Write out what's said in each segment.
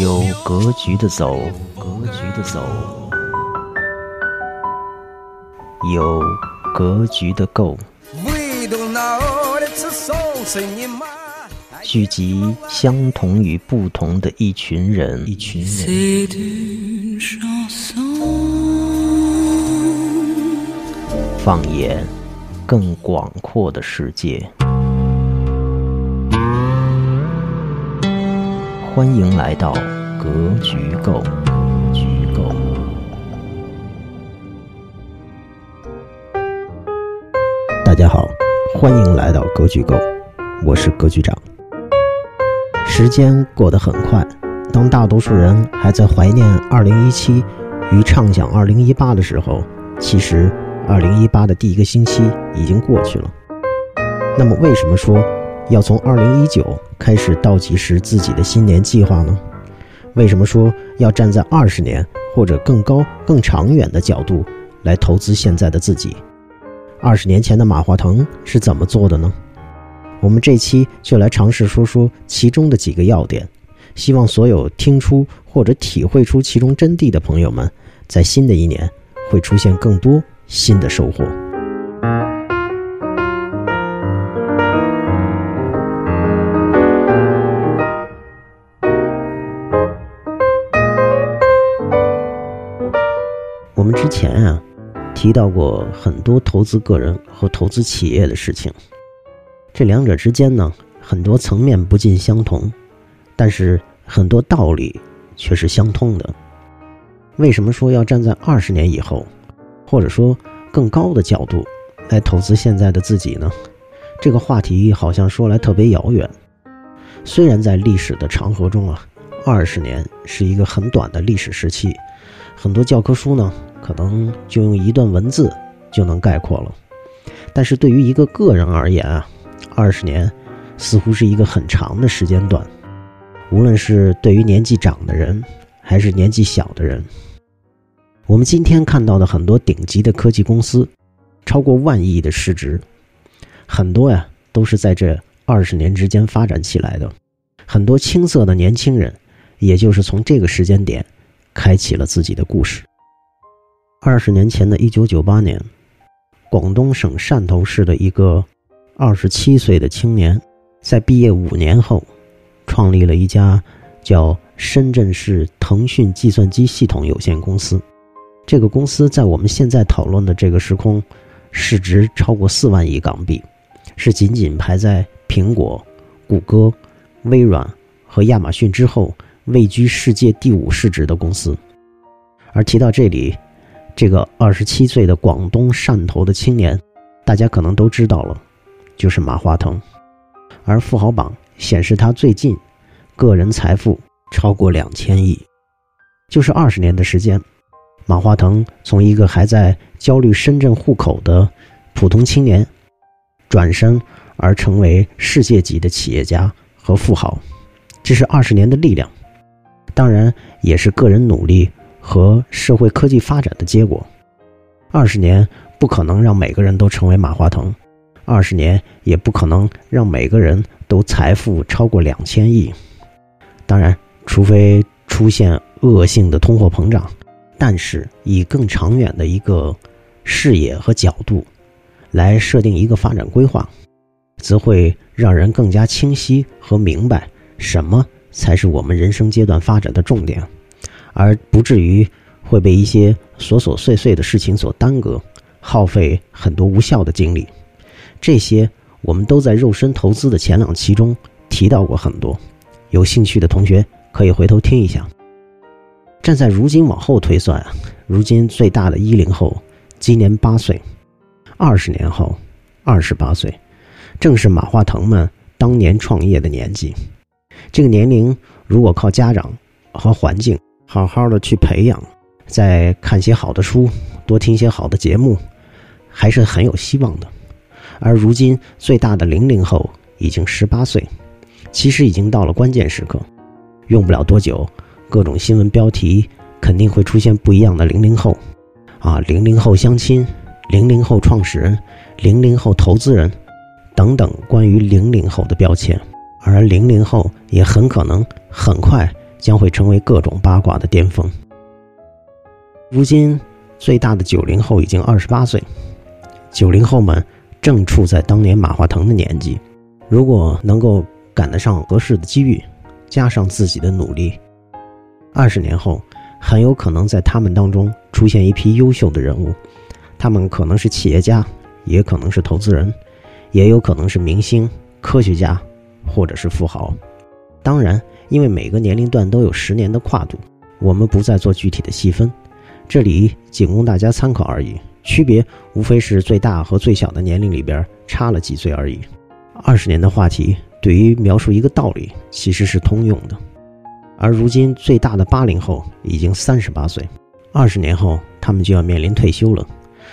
有格局的走，格局的走，有格局的够。聚集相同与不同的一群人，一群人。放眼更广阔的世界。欢迎来到格局构。局构。大家好，欢迎来到格局构，我是格局长。时间过得很快，当大多数人还在怀念2017与畅想2018的时候，其实2018的第一个星期已经过去了。那么，为什么说？要从二零一九开始倒计时自己的新年计划呢？为什么说要站在二十年或者更高、更长远的角度来投资现在的自己？二十年前的马化腾是怎么做的呢？我们这期就来尝试说说其中的几个要点，希望所有听出或者体会出其中真谛的朋友们，在新的一年会出现更多新的收获。之前啊提到过很多投资个人和投资企业的事情，这两者之间呢很多层面不尽相同，但是很多道理却是相通的。为什么说要站在二十年以后，或者说更高的角度来投资现在的自己呢？这个话题好像说来特别遥远。虽然在历史的长河中啊，二十年是一个很短的历史时期，很多教科书呢。可能就用一段文字就能概括了，但是对于一个个人而言啊，二十年似乎是一个很长的时间段。无论是对于年纪长的人，还是年纪小的人，我们今天看到的很多顶级的科技公司，超过万亿的市值，很多呀都是在这二十年之间发展起来的。很多青涩的年轻人，也就是从这个时间点，开启了自己的故事。二十年前的一九九八年，广东省汕头市的一个二十七岁的青年，在毕业五年后，创立了一家叫深圳市腾讯计算机系统有限公司。这个公司在我们现在讨论的这个时空，市值超过四万亿港币，是仅仅排在苹果、谷歌、微软和亚马逊之后，位居世界第五市值的公司。而提到这里。这个二十七岁的广东汕头的青年，大家可能都知道了，就是马化腾。而富豪榜显示他最近个人财富超过两千亿，就是二十年的时间，马化腾从一个还在焦虑深圳户口的普通青年，转身而成为世界级的企业家和富豪，这是二十年的力量，当然也是个人努力。和社会科技发展的结果，二十年不可能让每个人都成为马化腾，二十年也不可能让每个人都财富超过两千亿。当然，除非出现恶性的通货膨胀，但是以更长远的一个视野和角度来设定一个发展规划，则会让人更加清晰和明白什么才是我们人生阶段发展的重点。而不至于会被一些琐琐碎碎的事情所耽搁，耗费很多无效的精力。这些我们都在肉身投资的前两期中提到过很多，有兴趣的同学可以回头听一下。站在如今往后推算，如今最大的一零后今年八岁，二十年后二十八岁，正是马化腾们当年创业的年纪。这个年龄如果靠家长和环境。好好的去培养，再看些好的书，多听些好的节目，还是很有希望的。而如今最大的零零后已经十八岁，其实已经到了关键时刻，用不了多久，各种新闻标题肯定会出现不一样的零零后，啊，零零后相亲，零零后创始人，零零后投资人，等等关于零零后的标签。而零零后也很可能很快将会成为各种八卦的巅峰。如今，最大的九零后已经二十八岁，九零后们正处在当年马化腾的年纪。如果能够赶得上合适的机遇，加上自己的努力，二十年后，很有可能在他们当中出现一批优秀的人物。他们可能是企业家，也可能是投资人，也有可能是明星、科学家，或者是富豪。当然，因为每个年龄段都有十年的跨度，我们不再做具体的细分。这里仅供大家参考而已，区别无非是最大和最小的年龄里边差了几岁而已。二十年的话题对于描述一个道理其实是通用的，而如今最大的八零后已经三十八岁，二十年后他们就要面临退休了，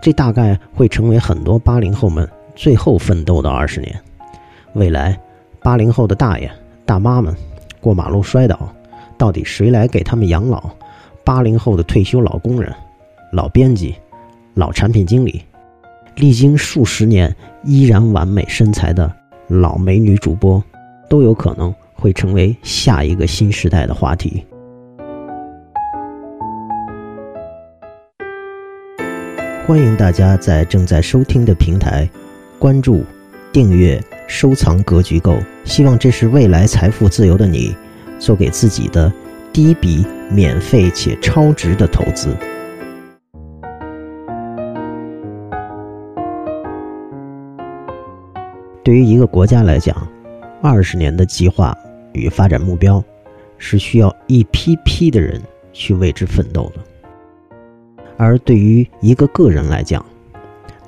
这大概会成为很多八零后们最后奋斗的二十年。未来，八零后的大爷大妈们过马路摔倒，到底谁来给他们养老？八零后的退休老工人、老编辑、老产品经理，历经数十年依然完美身材的老美女主播，都有可能会成为下一个新时代的话题。欢迎大家在正在收听的平台关注、订阅、收藏“格局够”，希望这是未来财富自由的你做给自己的。第一笔免费且超值的投资。对于一个国家来讲，二十年的计划与发展目标，是需要一批批的人去为之奋斗的；而对于一个个人来讲，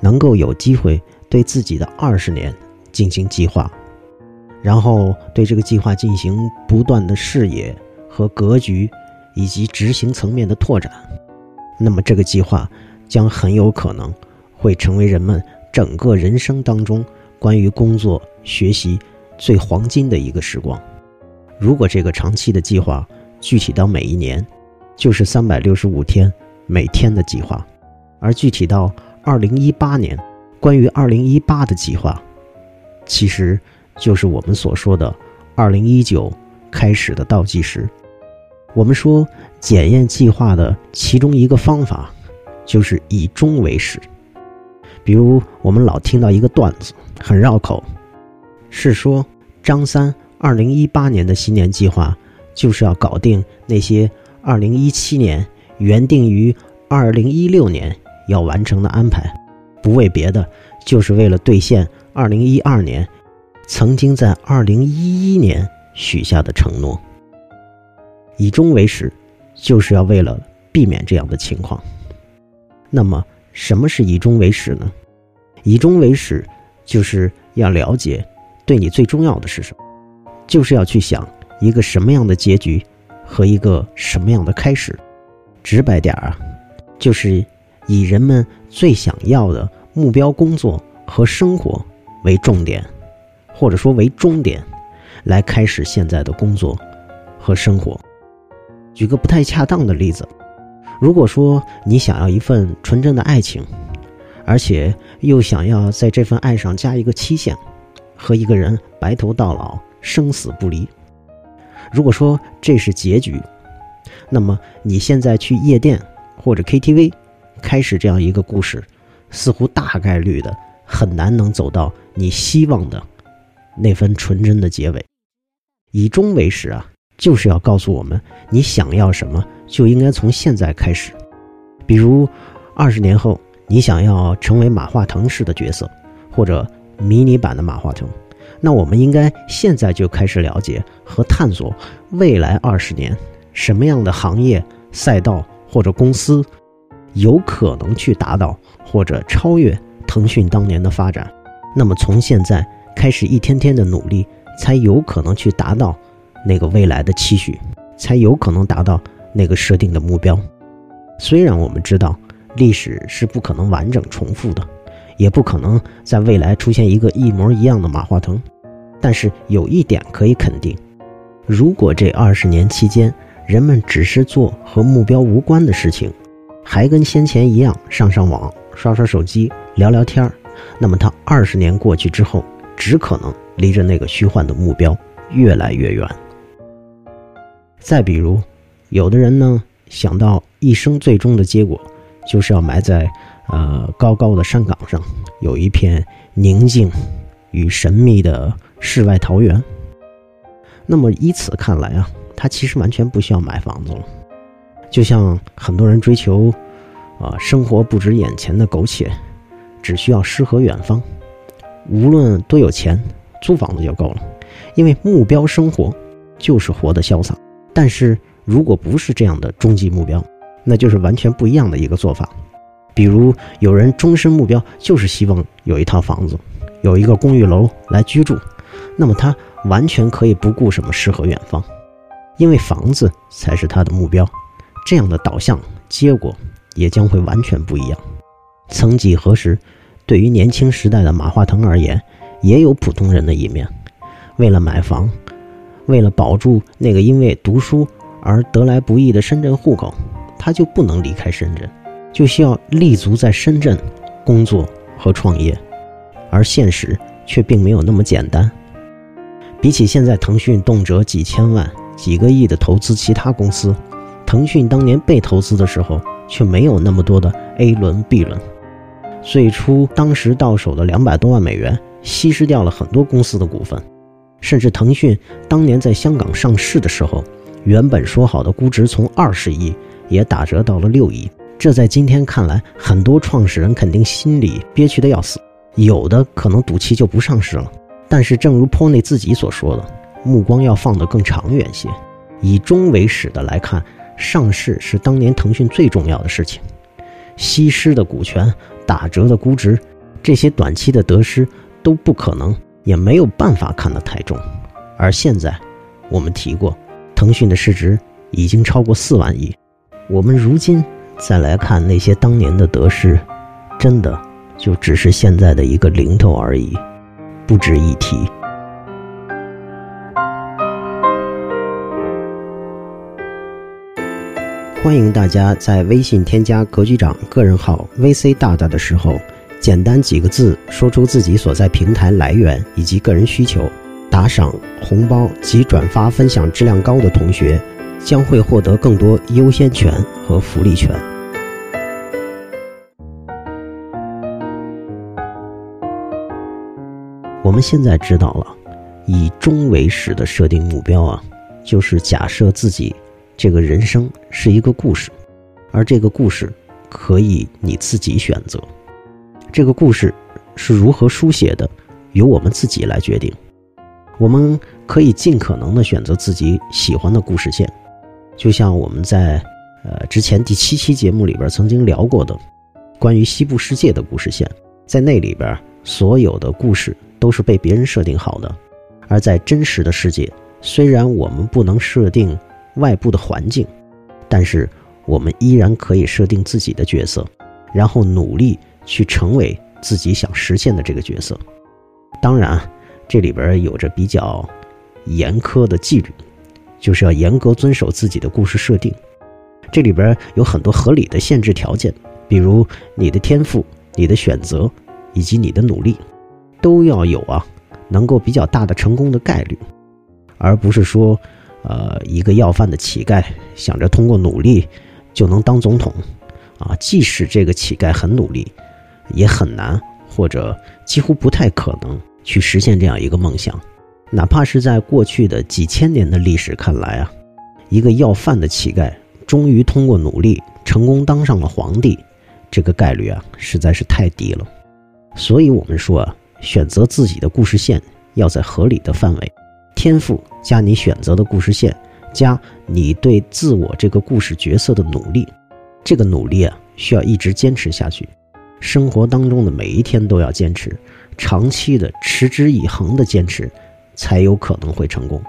能够有机会对自己的二十年进行计划，然后对这个计划进行不断的视野。和格局，以及执行层面的拓展，那么这个计划将很有可能会成为人们整个人生当中关于工作学习最黄金的一个时光。如果这个长期的计划具体到每一年，就是三百六十五天每天的计划；而具体到二零一八年，关于二零一八的计划，其实就是我们所说的二零一九开始的倒计时。我们说，检验计划的其中一个方法，就是以终为始。比如，我们老听到一个段子，很绕口，是说张三二零一八年的新年计划，就是要搞定那些二零一七年原定于二零一六年要完成的安排，不为别的，就是为了兑现二零一二年曾经在二零一一年许下的承诺。以终为始，就是要为了避免这样的情况。那么，什么是以终为始呢？以终为始，就是要了解对你最重要的是什么，就是要去想一个什么样的结局和一个什么样的开始。直白点儿啊，就是以人们最想要的目标工作和生活为重点，或者说为终点，来开始现在的工作和生活。举个不太恰当的例子，如果说你想要一份纯真的爱情，而且又想要在这份爱上加一个期限，和一个人白头到老、生死不离，如果说这是结局，那么你现在去夜店或者 KTV，开始这样一个故事，似乎大概率的很难能走到你希望的那份纯真的结尾。以终为始啊。就是要告诉我们，你想要什么，就应该从现在开始。比如，二十年后，你想要成为马化腾式的角色，或者迷你版的马化腾，那我们应该现在就开始了解和探索未来二十年什么样的行业、赛道或者公司有可能去达到或者超越腾讯当年的发展。那么，从现在开始一天天的努力，才有可能去达到。那个未来的期许，才有可能达到那个设定的目标。虽然我们知道历史是不可能完整重复的，也不可能在未来出现一个一模一样的马化腾，但是有一点可以肯定：如果这二十年期间人们只是做和目标无关的事情，还跟先前一样上上网、刷刷手机、聊聊天儿，那么他二十年过去之后，只可能离着那个虚幻的目标。越来越远。再比如，有的人呢想到一生最终的结果，就是要埋在呃高高的山岗上，有一片宁静与神秘的世外桃源。那么以此看来啊，他其实完全不需要买房子了。就像很多人追求啊生活不止眼前的苟且，只需要诗和远方。无论多有钱，租房子就够了，因为目标生活就是活得潇洒。但是如果不是这样的终极目标，那就是完全不一样的一个做法。比如有人终身目标就是希望有一套房子，有一个公寓楼来居住，那么他完全可以不顾什么诗和远方，因为房子才是他的目标。这样的导向结果也将会完全不一样。曾几何时。对于年轻时代的马化腾而言，也有普通人的一面。为了买房，为了保住那个因为读书而得来不易的深圳户口，他就不能离开深圳，就需要立足在深圳工作和创业。而现实却并没有那么简单。比起现在腾讯动辄几千万、几个亿的投资其他公司，腾讯当年被投资的时候却没有那么多的 A 轮、B 轮。最初，当时到手的两百多万美元，稀释掉了很多公司的股份，甚至腾讯当年在香港上市的时候，原本说好的估值从二十亿也打折到了六亿。这在今天看来，很多创始人肯定心里憋屈的要死，有的可能赌气就不上市了。但是，正如 Pony 自己所说的，目光要放得更长远些，以终为始的来看，上市是当年腾讯最重要的事情，稀释的股权。打折的估值，这些短期的得失都不可能，也没有办法看得太重。而现在，我们提过，腾讯的市值已经超过四万亿。我们如今再来看那些当年的得失，真的就只是现在的一个零头而已，不值一提。欢迎大家在微信添加格局长个人号 “VC 大大”的时候，简单几个字说出自己所在平台来源以及个人需求，打赏、红包及转发分享质量高的同学，将会获得更多优先权和福利权。我们现在知道了，以终为始的设定目标啊，就是假设自己。这个人生是一个故事，而这个故事可以你自己选择。这个故事是如何书写的，由我们自己来决定。我们可以尽可能的选择自己喜欢的故事线，就像我们在呃之前第七期节目里边曾经聊过的，关于西部世界的故事线，在那里边所有的故事都是被别人设定好的，而在真实的世界，虽然我们不能设定。外部的环境，但是我们依然可以设定自己的角色，然后努力去成为自己想实现的这个角色。当然，这里边有着比较严苛的纪律，就是要严格遵守自己的故事设定。这里边有很多合理的限制条件，比如你的天赋、你的选择以及你的努力，都要有啊，能够比较大的成功的概率，而不是说。呃，一个要饭的乞丐想着通过努力就能当总统，啊，即使这个乞丐很努力，也很难或者几乎不太可能去实现这样一个梦想。哪怕是在过去的几千年的历史看来啊，一个要饭的乞丐终于通过努力成功当上了皇帝，这个概率啊实在是太低了。所以我们说啊，选择自己的故事线要在合理的范围。天赋加你选择的故事线，加你对自我这个故事角色的努力，这个努力啊，需要一直坚持下去。生活当中的每一天都要坚持，长期的持之以恒的坚持，才有可能会成功。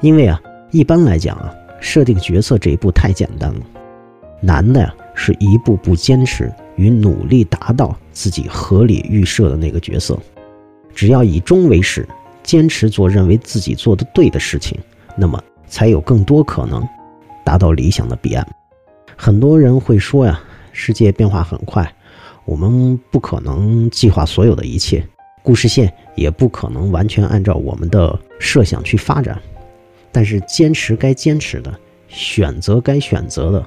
因为啊，一般来讲啊，设定角色这一步太简单了，难的呀是一步步坚持与努力达到自己合理预设的那个角色。只要以终为始。坚持做认为自己做的对的事情，那么才有更多可能达到理想的彼岸。很多人会说呀，世界变化很快，我们不可能计划所有的一切。故事线也不可能完全按照我们的设想去发展。但是坚持该坚持的，选择该选择的，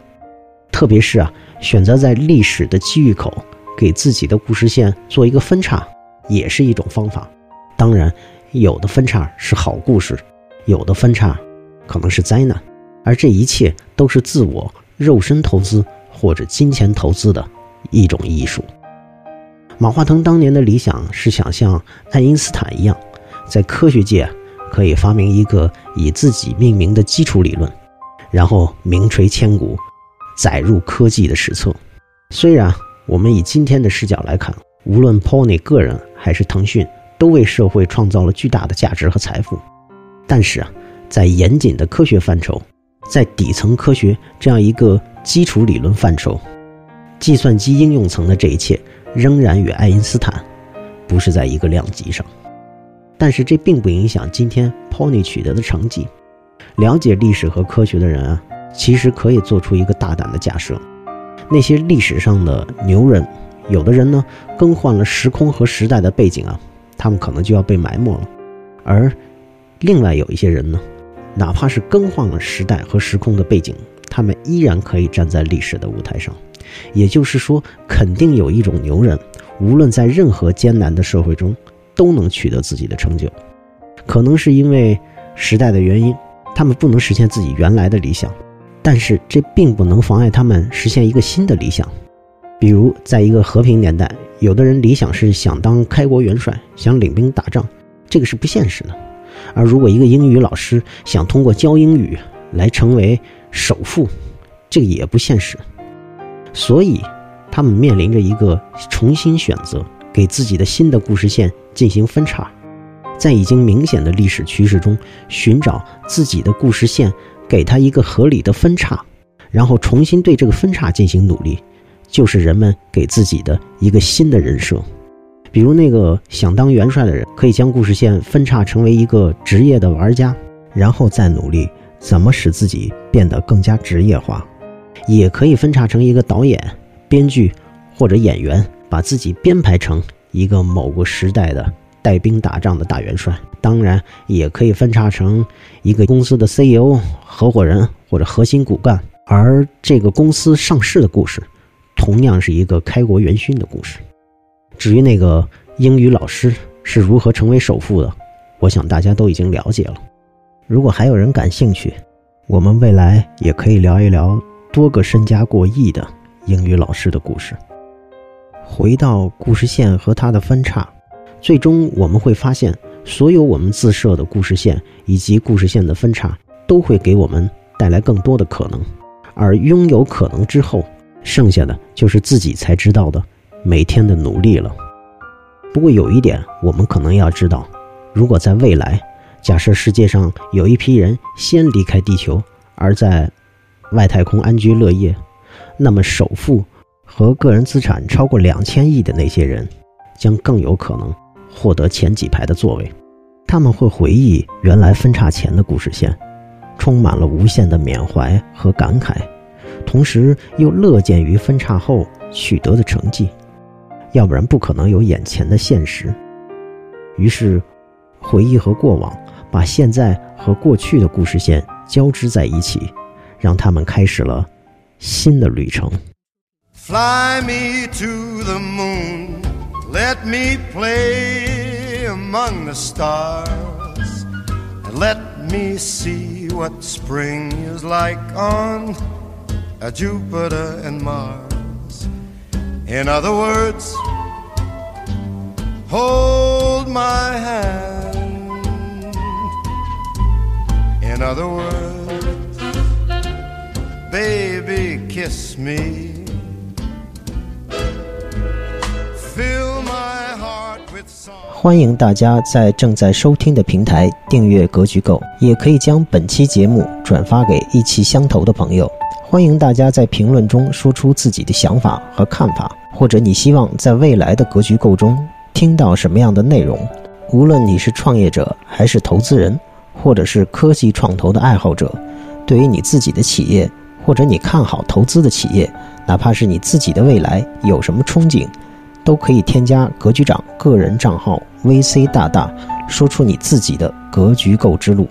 特别是啊，选择在历史的机遇口给自己的故事线做一个分叉，也是一种方法。当然，有的分叉是好故事，有的分叉可能是灾难，而这一切都是自我肉身投资或者金钱投资的一种艺术。马化腾当年的理想是想像爱因斯坦一样，在科学界。可以发明一个以自己命名的基础理论，然后名垂千古，载入科技的史册。虽然我们以今天的视角来看，无论 Pony 个人还是腾讯，都为社会创造了巨大的价值和财富，但是啊，在严谨的科学范畴，在底层科学这样一个基础理论范畴，计算机应用层的这一切，仍然与爱因斯坦不是在一个量级上。但是这并不影响今天 Pony 取得的成绩。了解历史和科学的人啊，其实可以做出一个大胆的假设：那些历史上的牛人，有的人呢更换了时空和时代的背景啊，他们可能就要被埋没了；而另外有一些人呢，哪怕是更换了时代和时空的背景，他们依然可以站在历史的舞台上。也就是说，肯定有一种牛人，无论在任何艰难的社会中。都能取得自己的成就，可能是因为时代的原因，他们不能实现自己原来的理想，但是这并不能妨碍他们实现一个新的理想。比如，在一个和平年代，有的人理想是想当开国元帅，想领兵打仗，这个是不现实的；而如果一个英语老师想通过教英语来成为首富，这个也不现实。所以，他们面临着一个重新选择，给自己的新的故事线。进行分叉，在已经明显的历史趋势中寻找自己的故事线，给他一个合理的分叉，然后重新对这个分叉进行努力，就是人们给自己的一个新的人设。比如那个想当元帅的人，可以将故事线分叉成为一个职业的玩家，然后再努力怎么使自己变得更加职业化；也可以分叉成一个导演、编剧或者演员，把自己编排成。一个某个时代的带兵打仗的大元帅，当然也可以分叉成一个公司的 CEO、合伙人或者核心骨干，而这个公司上市的故事，同样是一个开国元勋的故事。至于那个英语老师是如何成为首富的，我想大家都已经了解了。如果还有人感兴趣，我们未来也可以聊一聊多个身家过亿的英语老师的故事。回到故事线和它的分叉，最终我们会发现，所有我们自设的故事线以及故事线的分叉，都会给我们带来更多的可能。而拥有可能之后，剩下的就是自己才知道的每天的努力了。不过有一点，我们可能要知道：如果在未来，假设世界上有一批人先离开地球，而在外太空安居乐业，那么首富。和个人资产超过两千亿的那些人，将更有可能获得前几排的座位。他们会回忆原来分叉前的故事线，充满了无限的缅怀和感慨，同时又乐见于分叉后取得的成绩。要不然不可能有眼前的现实。于是，回忆和过往，把现在和过去的故事线交织在一起，让他们开始了新的旅程。Fly me to the moon, let me play among the stars, and let me see what spring is like on Jupiter and Mars. In other words, hold my hand. In other words, baby, kiss me. 欢迎大家在正在收听的平台订阅《格局购》，也可以将本期节目转发给意气相投的朋友。 欢迎大家在评论中说出自己的想法和看法，或者你希望在未来的《格局构》中听到什么样的内容。无论你是创业者，还是投资人，或者是科技创投的爱好者，对于你自己的企业，或者你看好投资的企业，哪怕是你自己的未来，有什么憧憬？都可以添加格局长个人账号 VC 大大，说出你自己的格局购之路。